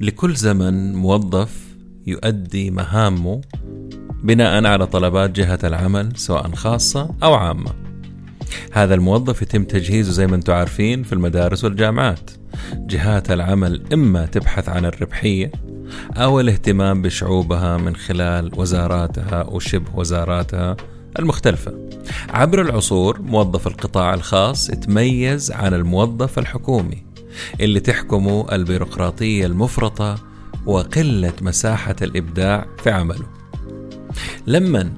لكل زمن موظف يؤدي مهامه بناء على طلبات جهة العمل سواء خاصة أو عامة. هذا الموظف يتم تجهيزه زي ما أنتم عارفين في المدارس والجامعات. جهات العمل إما تبحث عن الربحية أو الاهتمام بشعوبها من خلال وزاراتها وشبه وزاراتها المختلفة. عبر العصور موظف القطاع الخاص يتميز عن الموظف الحكومي. اللي تحكمه البيروقراطية المفرطة وقلة مساحة الإبداع في عمله. لما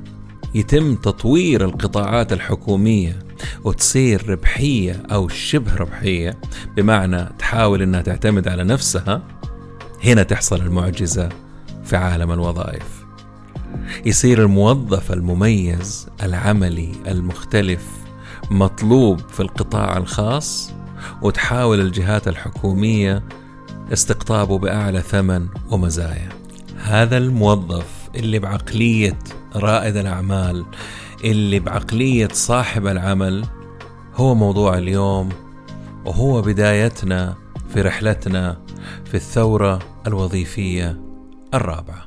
يتم تطوير القطاعات الحكومية وتصير ربحية أو شبه ربحية بمعنى تحاول أنها تعتمد على نفسها هنا تحصل المعجزة في عالم الوظائف. يصير الموظف المميز العملي المختلف مطلوب في القطاع الخاص وتحاول الجهات الحكومية استقطابه بأعلى ثمن ومزايا هذا الموظف اللي بعقلية رائد الأعمال اللي بعقلية صاحب العمل هو موضوع اليوم وهو بدايتنا في رحلتنا في الثورة الوظيفية الرابعة.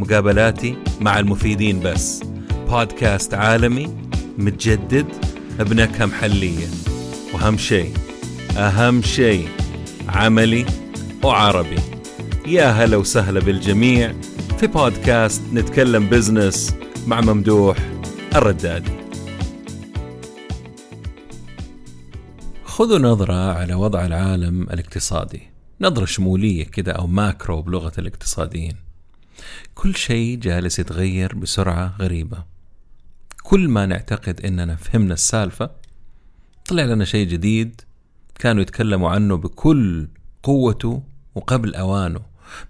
مقابلاتي مع المفيدين بس. بودكاست عالمي متجدد بنكهة محلية وأهم شيء أهم شيء عملي وعربي. يا هلا وسهلا بالجميع في بودكاست نتكلم بزنس مع ممدوح الردادي خذوا نظرة على وضع العالم الاقتصادي. نظرة شمولية كده أو macro بلغة الاقتصاديين. كل شيء جالس يتغير بسرعة غريبة. كل ما نعتقد إننا فهمنا السالفة طلع لنا شيء جديد كانوا يتكلموا عنه بكل قوته وقبل أوانه.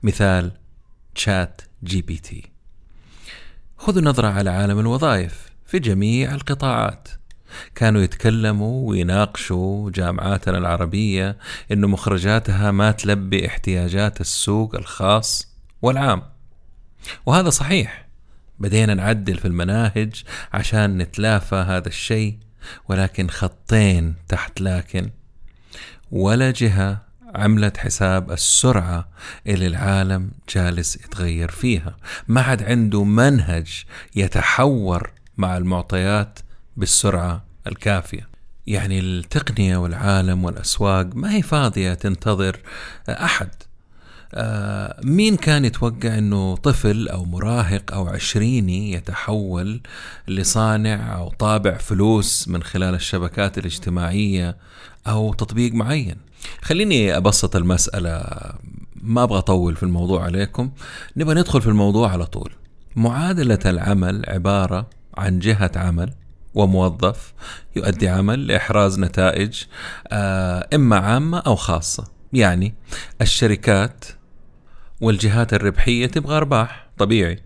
مثال ChatGPT. خذوا نظرة على عالم الوظائف في جميع القطاعات. كانوا يتكلموا ويناقشوا جامعاتنا العربية إنه مخرجاتها ما تلبي احتياجات السوق الخاص والعام. وهذا صحيح. بدينا نعدل في المناهج عشان نتلافى هذا الشيء ولكن خطين تحت لكن. ولا جهة عملت حساب السرعة اللي العالم جالس يتغير فيها. ما حد عنده منهج يتحور مع المعطيات بالسرعة الكافية. يعني التقنية والعالم والأسواق ما هي فاضية تنتظر أحد. آه مين كان يتوقع إنه طفل أو مراهق أو عشريني يتحول لصانع أو طابع فلوس من خلال الشبكات الاجتماعية أو تطبيق معين؟ خليني أبسط المسألة ما أبغى أطول في الموضوع عليكم. نبغى ندخل في الموضوع على طول. معادلة العمل عبارة عن جهة عمل وموظف يؤدي عمل لإحراز نتائج آه، إما عامة أو خاصة. يعني الشركات والجهات الربحية تبغى أرباح طبيعي.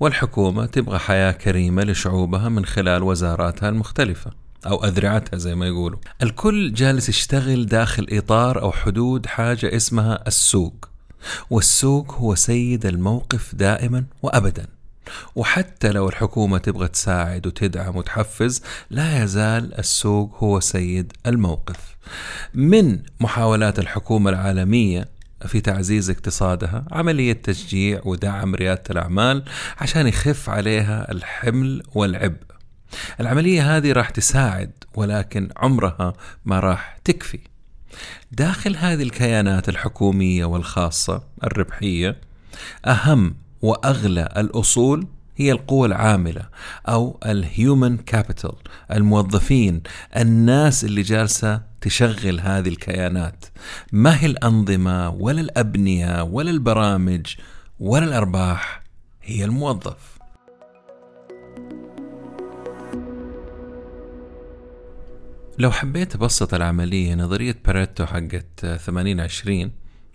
والحكومة تبغى حياة كريمة لشعوبها من خلال وزاراتها المختلفة أو أذرعتها زي ما يقولوا. الكل جالس يشتغل داخل إطار أو حدود حاجة اسمها السوق. والسوق هو سيد الموقف دائما وأبدا. وحتى لو الحكومة تبغى تساعد وتدعم وتحفز لا يزال السوق هو سيد الموقف. من محاولات الحكومة العالمية في تعزيز اقتصادها عملية تشجيع ودعم ريادة الأعمال عشان يخف عليها الحمل والعبء. العملية هذه راح تساعد ولكن عمرها ما راح تكفي. داخل هذه الكيانات الحكومية والخاصة الربحية أهم وأغلى الأصول هي القوى العاملة أو ال human capital الموظفين الناس اللي جالسة تشغل هذه الكيانات. ما هي الأنظمة ولا الأبنية ولا البرامج ولا الأرباح هي الموظف. لو حبيت أبسط العملية نظرية باريتو حقت 80 20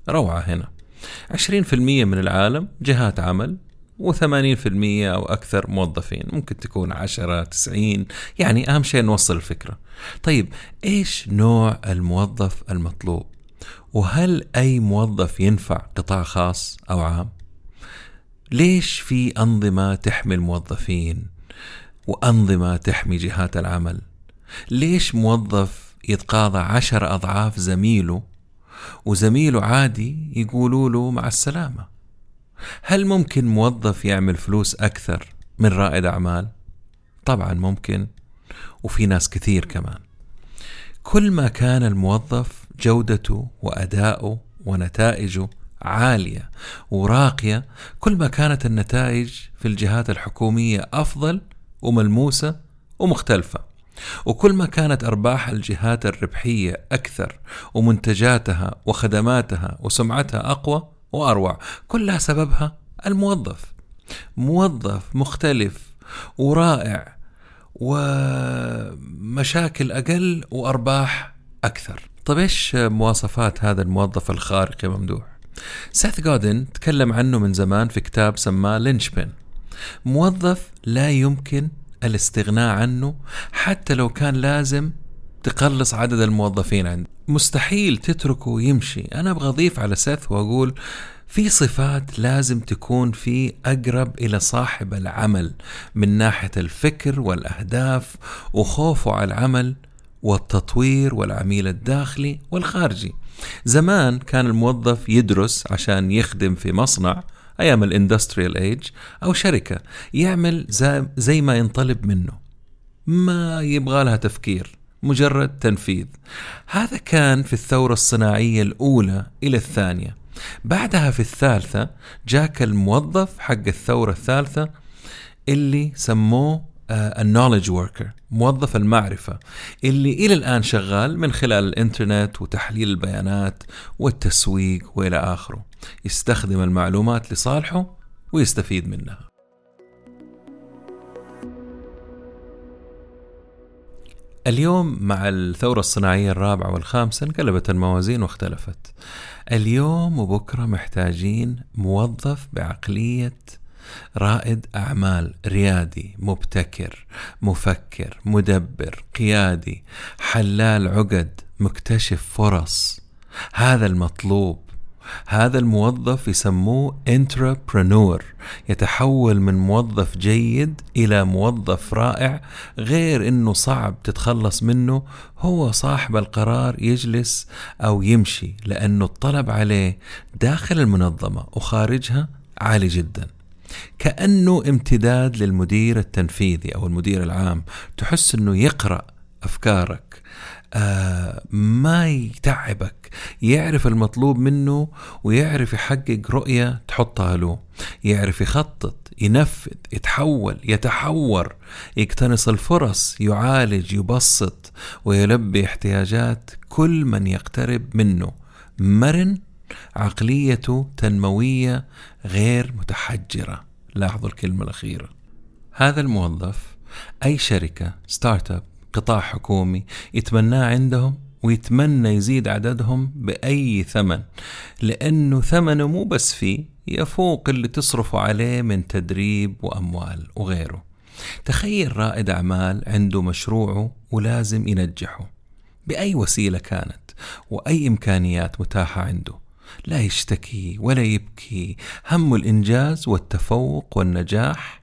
روعة هنا. 20% من العالم جهات عمل و80% أو أكثر موظفين ممكن تكون 10 90 يعني أهم شيء نوصل الفكرة. طيب إيش نوع الموظف المطلوب؟ وهل أي موظف ينفع قطاع خاص أو عام؟ ليش في أنظمة تحمي الموظفين وأنظمة تحمي جهات العمل؟ ليش موظف يتقاضى عشر أضعاف زميله وزميله عادي يقولوا له مع السلامة؟ هل ممكن موظف يعمل فلوس أكثر من رائد أعمال؟ طبعا ممكن وفي ناس كثير كمان كل ما كان الموظف جودته وأداؤه ونتائجه عالية وراقية كل ما كانت النتائج في الجهات الحكومية أفضل وملموسة ومختلفة وكل ما كانت أرباح الجهات الربحية أكثر ومنتجاتها وخدماتها وسمعتها أقوى وأروع. كلها سببها الموظف. موظف مختلف ورائع ومشاكل أقل وأرباح أكثر. طيب إيش مواصفات هذا الموظف الخارق يا ممدوح؟ سيث جودن تكلم عنه من زمان في كتاب سماه لينشبين. موظف لا يمكن الاستغناء عنه حتى لو كان لازم تقلص عدد الموظفين عندك مستحيل تتركه يمشي أنا أبغى أضيف على سيث وأقول في صفات لازم تكون في أقرب إلى صاحب العمل من ناحية الفكر والأهداف وخوفه على العمل والتطوير والعميل الداخلي والخارجي. زمان كان الموظف يدرس عشان يخدم في مصنع أيام ال industrial age أو شركة يعمل زي ما ينطلب منه. ما يبغى لها تفكير. مجرد تنفيذ. هذا كان في الثورة الصناعية الأولى إلى الثانية. بعدها في الثالثة جاك الموظف حق الثورة الثالثة اللي سموه ال knowledge worker موظف المعرفة اللي إلى الآن شغال من خلال الإنترنت وتحليل البيانات والتسويق وإلى آخره. يستخدم المعلومات لصالحه ويستفيد منها. اليوم مع الثورة الصناعية الرابعة والخامسة انقلبت الموازين واختلفت. اليوم وبكرة محتاجين موظف بعقلية رائد أعمال ريادي مبتكر مفكر مدبر قيادي حلال عقد مكتشف فرص. هذا المطلوب. هذا الموظف يسموه انتربرنور يتحول من موظف جيد إلى موظف رائع غير إنه صعب تتخلص منه هو صاحب القرار يجلس أو يمشي لأنه الطلب عليه داخل المنظمة وخارجها عالي جدا. كأنه امتداد للمدير التنفيذي أو المدير العام تحس أنه يقرأ أفكارك. آه ما يتعبك. يعرف المطلوب منه ويعرف يحقق رؤية تحطها له. يعرف يخطط ينفذ يتحول يتحور. يقتنص الفرص يعالج يبسط ويلبي احتياجات كل من يقترب منه. مرن عقليته تنموية غير متحجرة. لاحظوا الكلمة الأخيرة. هذا الموظف أي شركة ستارت أب قطاع حكومي يتمناه عندهم ويتمنى يزيد عددهم بأي ثمن لأنه ثمنه مو بس فيه يفوق اللي تصرفوا عليه من تدريب وأموال وغيره. تخيل رائد أعمال عنده مشروعه ولازم ينجحه. بأي وسيلة كانت وأي إمكانيات متاحة عنده. لا يشتكي ولا يبكي. هم الإنجاز والتفوق والنجاح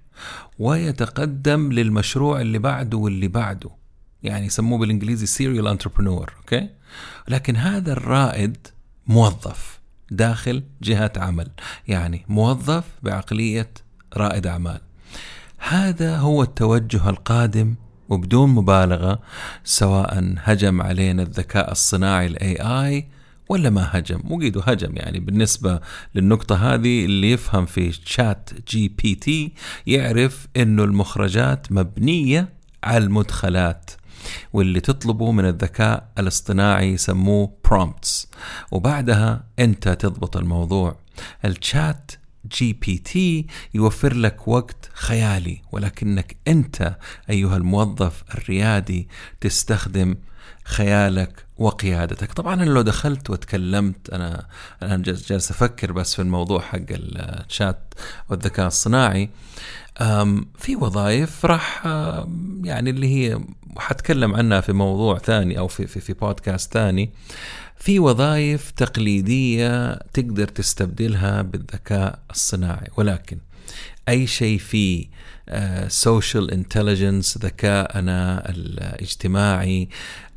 ويتقدم للمشروع اللي بعده واللي بعده. يعني يسموه بالإنجليزي serial entrepreneur okay لكن هذا الرائد موظف داخل جهة عمل يعني موظف بعقلية رائد أعمال. هذا هو التوجه القادم وبدون مبالغة سواء هجم علينا الذكاء الصناعي ال AI ولا ما هجم. مو قيدو هجم يعني بالنسبة للنقطة هذه اللي يفهم في ChatGPT يعرف إنه المخرجات مبنية على المدخلات. واللي تطلبه من الذكاء الاصطناعي يسموه prompts. وبعدها انت تضبط الموضوع. ال ChatGPT يوفر لك وقت خيالي ولكنك انت أيها الموظف الريادي تستخدم خيالك وقيادتك. طبعا أنا لو دخلت وتكلمت أنا الآن جالس أفكر بس في الموضوع حق الشات والذكاء الصناعي. في وظائف راح يعني اللي هي حتكلم عنها في موضوع ثاني أو في, في, في بودكاست ثاني. في وظائف تقليدية تقدر تستبدلها بالذكاء الصناعي. ولكن أي شيء فيه social intelligence ذكاءنا الاجتماعي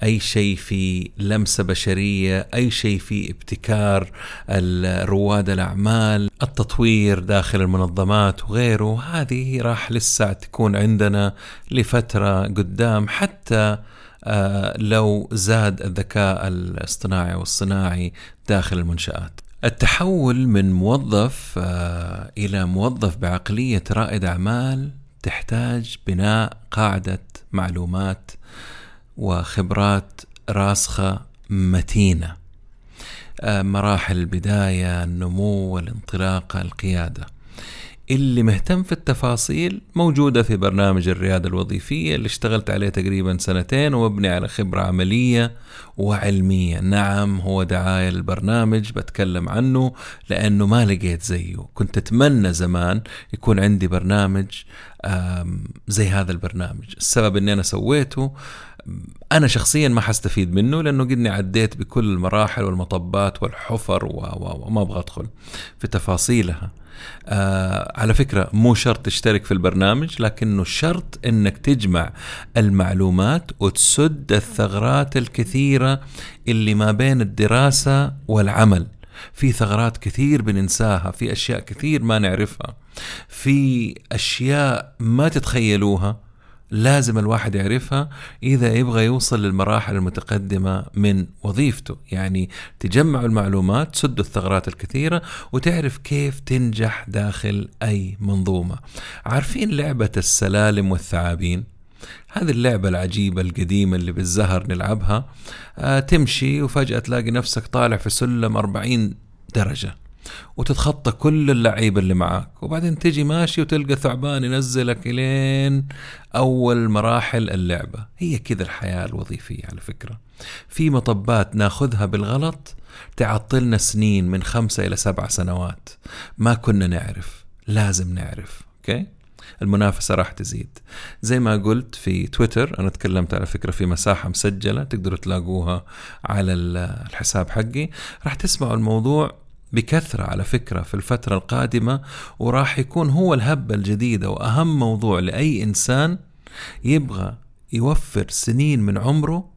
أي شيء في لمسة بشرية أي شيء في ابتكار رواد الأعمال التطوير داخل المنظمات وغيره هذه راح لسه تكون عندنا لفترة قدام حتى آه، لو زاد الذكاء الاصطناعي والصناعي داخل المنشآت. التحول من موظف آه، إلى موظف بعقلية رائد أعمال تحتاج بناء قاعدة معلومات وخبرات راسخة متينة. آه، مراحل البداية النمو والانطلاقة القيادة. اللي مهتم في التفاصيل موجودة في برنامج الريادة الوظيفية اللي اشتغلت عليه تقريبا سنتين ومبني على خبرة عملية وعلمية. نعم هو دعاية للبرنامج بتكلم عنه لأنه ما لقيت زيه. كنت أتمنى زمان يكون عندي برنامج زي هذا البرنامج. السبب أني أنا سويته أنا شخصيا ما حستفيد منه لأنه قدني عديت بكل المراحل والمطبات والحفر وما أبغى أدخل في تفاصيلها. آه على فكرة مو شرط تشترك في البرنامج لكنه شرط إنك تجمع المعلومات وتسد الثغرات الكثيرة اللي ما بين الدراسة والعمل. في ثغرات كثير بننساها في أشياء كثير ما نعرفها في أشياء ما تتخيلوها. لازم الواحد يعرفها إذا يبغى يوصل للمراحل المتقدمة من وظيفته. يعني تجمع المعلومات تسد الثغرات الكثيرة وتعرف كيف تنجح داخل أي منظومة. عارفين لعبة السلالم والثعابين؟ هذه اللعبة العجيبة القديمة اللي بالزهر نلعبها. آه تمشي وفجأة تلاقي نفسك طالع في سلم 40 درجة. وتتخطى كل اللعيبه اللي معاك. وبعدين تجي ماشي وتلقى ثعبان ينزلك إلين أول مراحل اللعبة. هي كذا الحياة الوظيفية على فكرة. في مطبات ناخذها بالغلط تعطلنا سنين من خمسة إلى سبع سنوات. ما كنا نعرف. لازم نعرف. أوكي؟ المنافسة راح تزيد. زي ما قلت في تويتر أنا تكلمت على فكرة في مساحة مسجلة تقدروا تلاقوها على الحساب حقي. راح تسمعوا الموضوع بكثرة على فكرة في الفترة القادمة وراح يكون هو الهبة الجديدة وأهم موضوع لأي إنسان يبغى يوفر سنين من عمره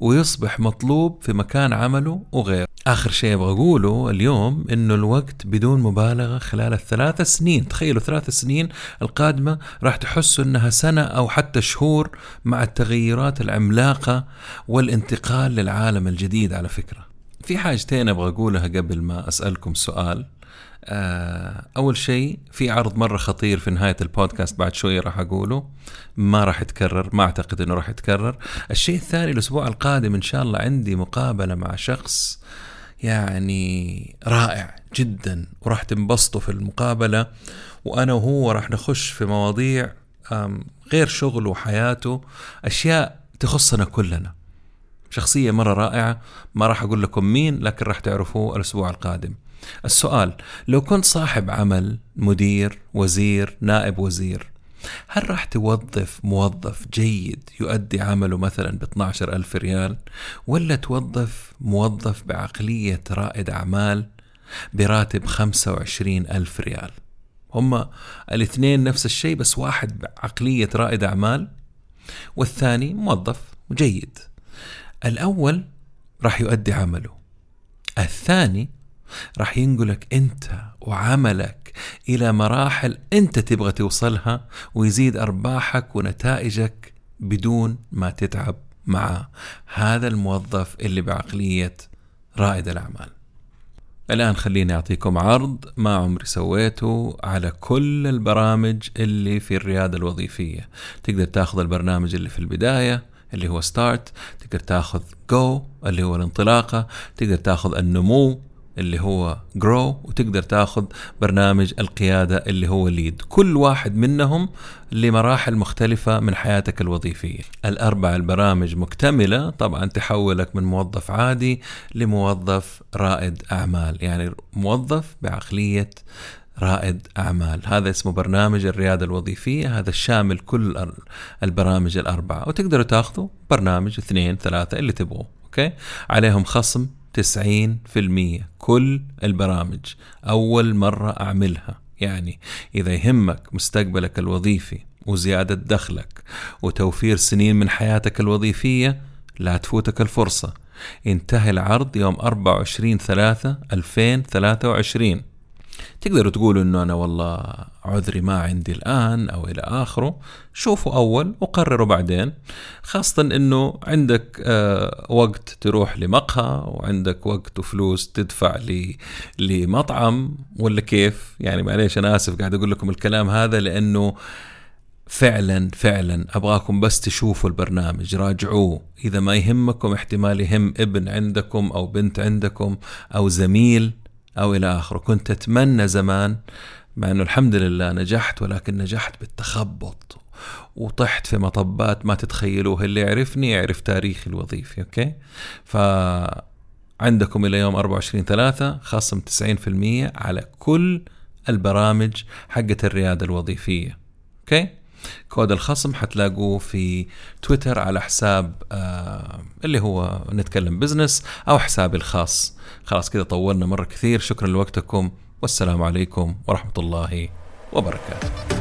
ويصبح مطلوب في مكان عمله وغيره. آخر شيء أبغى أقوله اليوم إنه الوقت بدون مبالغة خلال الثلاث سنين تخيلوا ثلاث سنين القادمة راح تحسوا إنها سنة أو حتى شهور مع التغيرات العملاقة والانتقال للعالم الجديد على فكرة. في حاجتين أبغى أقولها قبل ما أسألكم سؤال. آه، أول شيء في عرض مرة خطير في نهاية البودكاست بعد شوي راح أقوله. ما راح يتكرر ما أعتقد إنه راح يتكرر. الشيء الثاني الأسبوع القادم إن شاء الله عندي مقابلة مع شخص يعني رائع جدا وراح تنبسطوا في المقابلة وأنا وهو راح نخش في مواضيع غير شغله وحياته أشياء تخصنا كلنا. شخصية مرة رائعة ما راح أقول لكم مين لكن راح تعرفوه الأسبوع القادم. السؤال لو كنت صاحب عمل مدير وزير نائب وزير هل راح توظف موظف جيد يؤدي عمله مثلا ب 12 ألف ريال ولا توظف موظف بعقلية رائد أعمال براتب 25 ألف ريال؟ هما الاثنين نفس الشيء بس واحد بعقلية رائد أعمال والثاني موظف جيد الأول راح يؤدي عمله. الثاني راح ينقلك أنت وعملك إلى مراحل أنت تبغى توصلها ويزيد أرباحك ونتائجك بدون ما تتعب معه هذا الموظف اللي بعقلية رائد الأعمال. الآن خليني أعطيكم عرض ما عمري سويته على كل البرامج اللي في الريادة الوظيفية. تقدر تاخذ البرنامج اللي في البداية اللي هو start تقدر تاخذ جو اللي هو الانطلاقة تقدر تاخذ النمو اللي هو grow وتقدر تاخذ برنامج القيادة اللي هو lead كل واحد منهم لمراحل مختلفة من حياتك الوظيفية. الأربع البرامج مكتملة طبعا تحولك من موظف عادي لموظف رائد أعمال. يعني موظف بعقلية رائد أعمال. هذا اسمه برنامج الريادة الوظيفية هذا الشامل كل البرامج الأربعة. وتقدروا تاخذوا برنامج اثنين ثلاثة اللي تبغوه أوكي؟ عليهم خصم 90% كل البرامج. أول مرة أعملها. يعني إذا يهمك مستقبلك الوظيفي وزيادة دخلك وتوفير سنين من حياتك الوظيفية لا تفوتك الفرصة. انتهى العرض يوم 24 3 2023 تقدروا تقولوا إنه أنا والله عذري ما عندي الآن أو إلى آخره. شوفوا أول وقرروا بعدين. خاصة إنه عندك آه وقت تروح لمقهى وعندك وقت وفلوس تدفع لمطعم ولا كيف؟ يعني معليش أنا آسف قاعد أقول لكم الكلام هذا لأنه فعلا فعلا أبغاكم بس تشوفوا البرنامج راجعوه. إذا ما يهمكم احتمال يهم ابن عندكم أو بنت عندكم أو زميل أو إلى آخره. كنت أتمنى زمان مع إنه الحمد لله نجحت ولكن نجحت بالتخبط وطحت في مطبات ما تتخيلوها. اللي يعرفني يعرف تاريخي الوظيفي أوكي؟ ف عندكم إلى يوم 24 3 خصم 90% على كل البرامج حقت الريادة الوظيفية أوكي؟ كود الخصم حتلاقوه في تويتر على حساب آه اللي هو نتكلم بزنس أو حسابي الخاص. خلاص كذا طولنا مرة كثير. شكرا لوقتكم. والسلام عليكم ورحمة الله وبركاته.